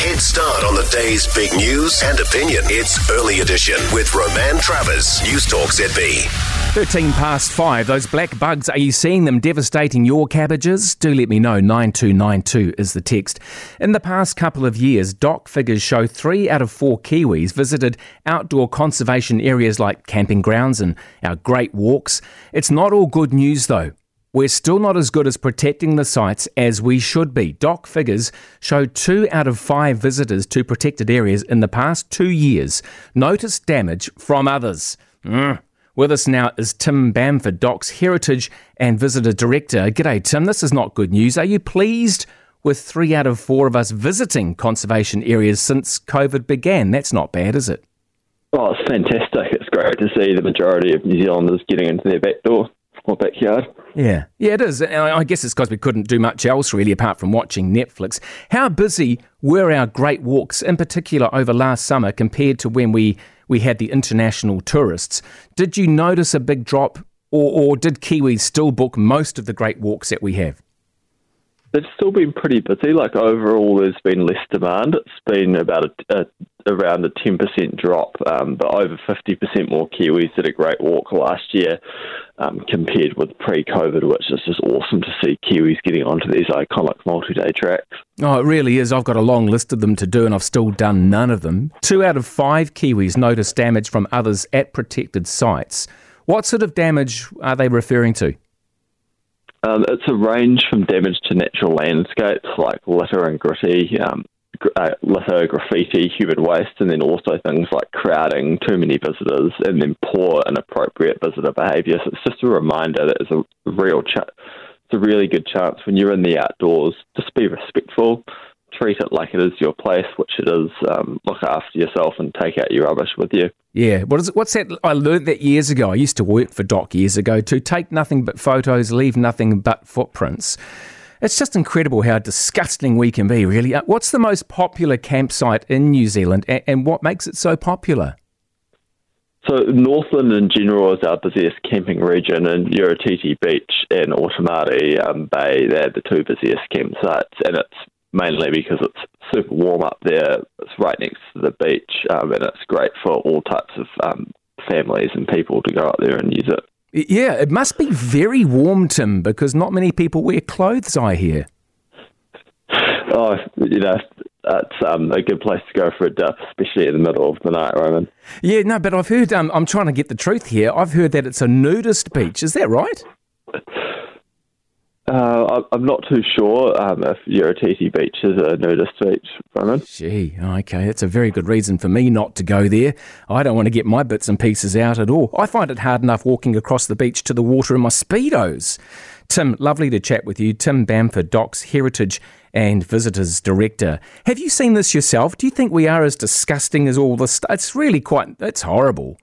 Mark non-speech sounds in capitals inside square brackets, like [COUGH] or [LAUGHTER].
head start on the day's big news and opinion. It's Early Edition with Roman Travers, Newstalk ZB. 13 past 5. Those black bugs, are you seeing them devastating your cabbages? Do let me know. 9292 is the text. In the past couple of years, DOC figures show three out of four Kiwis visited outdoor conservation areas like camping grounds and our great walks. It's not all good news though. We're still not as good as protecting the sites as we should be. DOC figures show two out of five visitors to protected areas in the past two years noticed damage from others. Mm. With us now is Tim Bamford, DOC's Heritage and Visitor Director. G'day, Tim. This is not good news. Are you pleased with three out of four of us visiting conservation areas since COVID began? That's not bad, is it? Oh, it's fantastic. It's great to see the majority of New Zealanders getting into their back door backyard. Yeah, yeah, it is. I guess it's because we couldn't do much else really apart from watching Netflix. How busy were our great walks, in particular over last summer, compared to when we, we had the international tourists? Did you notice a big drop, or, or did Kiwis still book most of the great walks that we have? It's still been pretty busy. Like overall, there's been less demand. It's been about a, a around a 10% drop, um, but over 50% more Kiwis did a great walk last year um, compared with pre-COVID, which is just awesome to see Kiwis getting onto these iconic multi-day tracks. Oh, it really is. I've got a long list of them to do, and I've still done none of them. Two out of five Kiwis noticed damage from others at protected sites. What sort of damage are they referring to? Um, it's a range from damage to natural landscapes like litter and gritty, um, uh, litter, graffiti, human waste, and then also things like crowding, too many visitors, and then poor, inappropriate visitor behaviour. So it's just a reminder that it's a real, ch- it's a really good chance when you're in the outdoors. Just be respectful, treat it like it is your place, which it is. Um, look after yourself and take out your rubbish with you. Yeah, what is it? What's that? I learned that years ago. I used to work for DOC years ago. To take nothing but photos, leave nothing but footprints. It's just incredible how disgusting we can be, really. Uh, what's the most popular campsite in New Zealand and what makes it so popular? So Northland in general is our busiest camping region, and Uretiti Beach and Otamure um, Bay, they're the two busiest campsites, and it's mainly because it's super warm up there. It's right next to the beach, um, and it's great for all types of um, families and people to go up there and use it. Yeah, it must be very warm, Tim, because not many people wear clothes, I hear. Oh, you know, that's um, a good place to go for a dip, especially in the middle of the night, Roman. Yeah, no, but I've heard, um, I'm trying to get the truth here. I've heard that it's a nudist beach. Is that right? [LAUGHS] I'm not too sure um, if Uretiti Beach is a nudist beach, Roman. Gee, okay, that's a very good reason for me not to go there. I don't want to get my bits and pieces out at all. I find it hard enough walking across the beach to the water in my Speedos. Tim, lovely to chat with you. Tim Bamford, DOC's Heritage and Visitors Director. Have you seen this yourself? Do you think we are as disgusting as all this? It's really quite, it's horrible.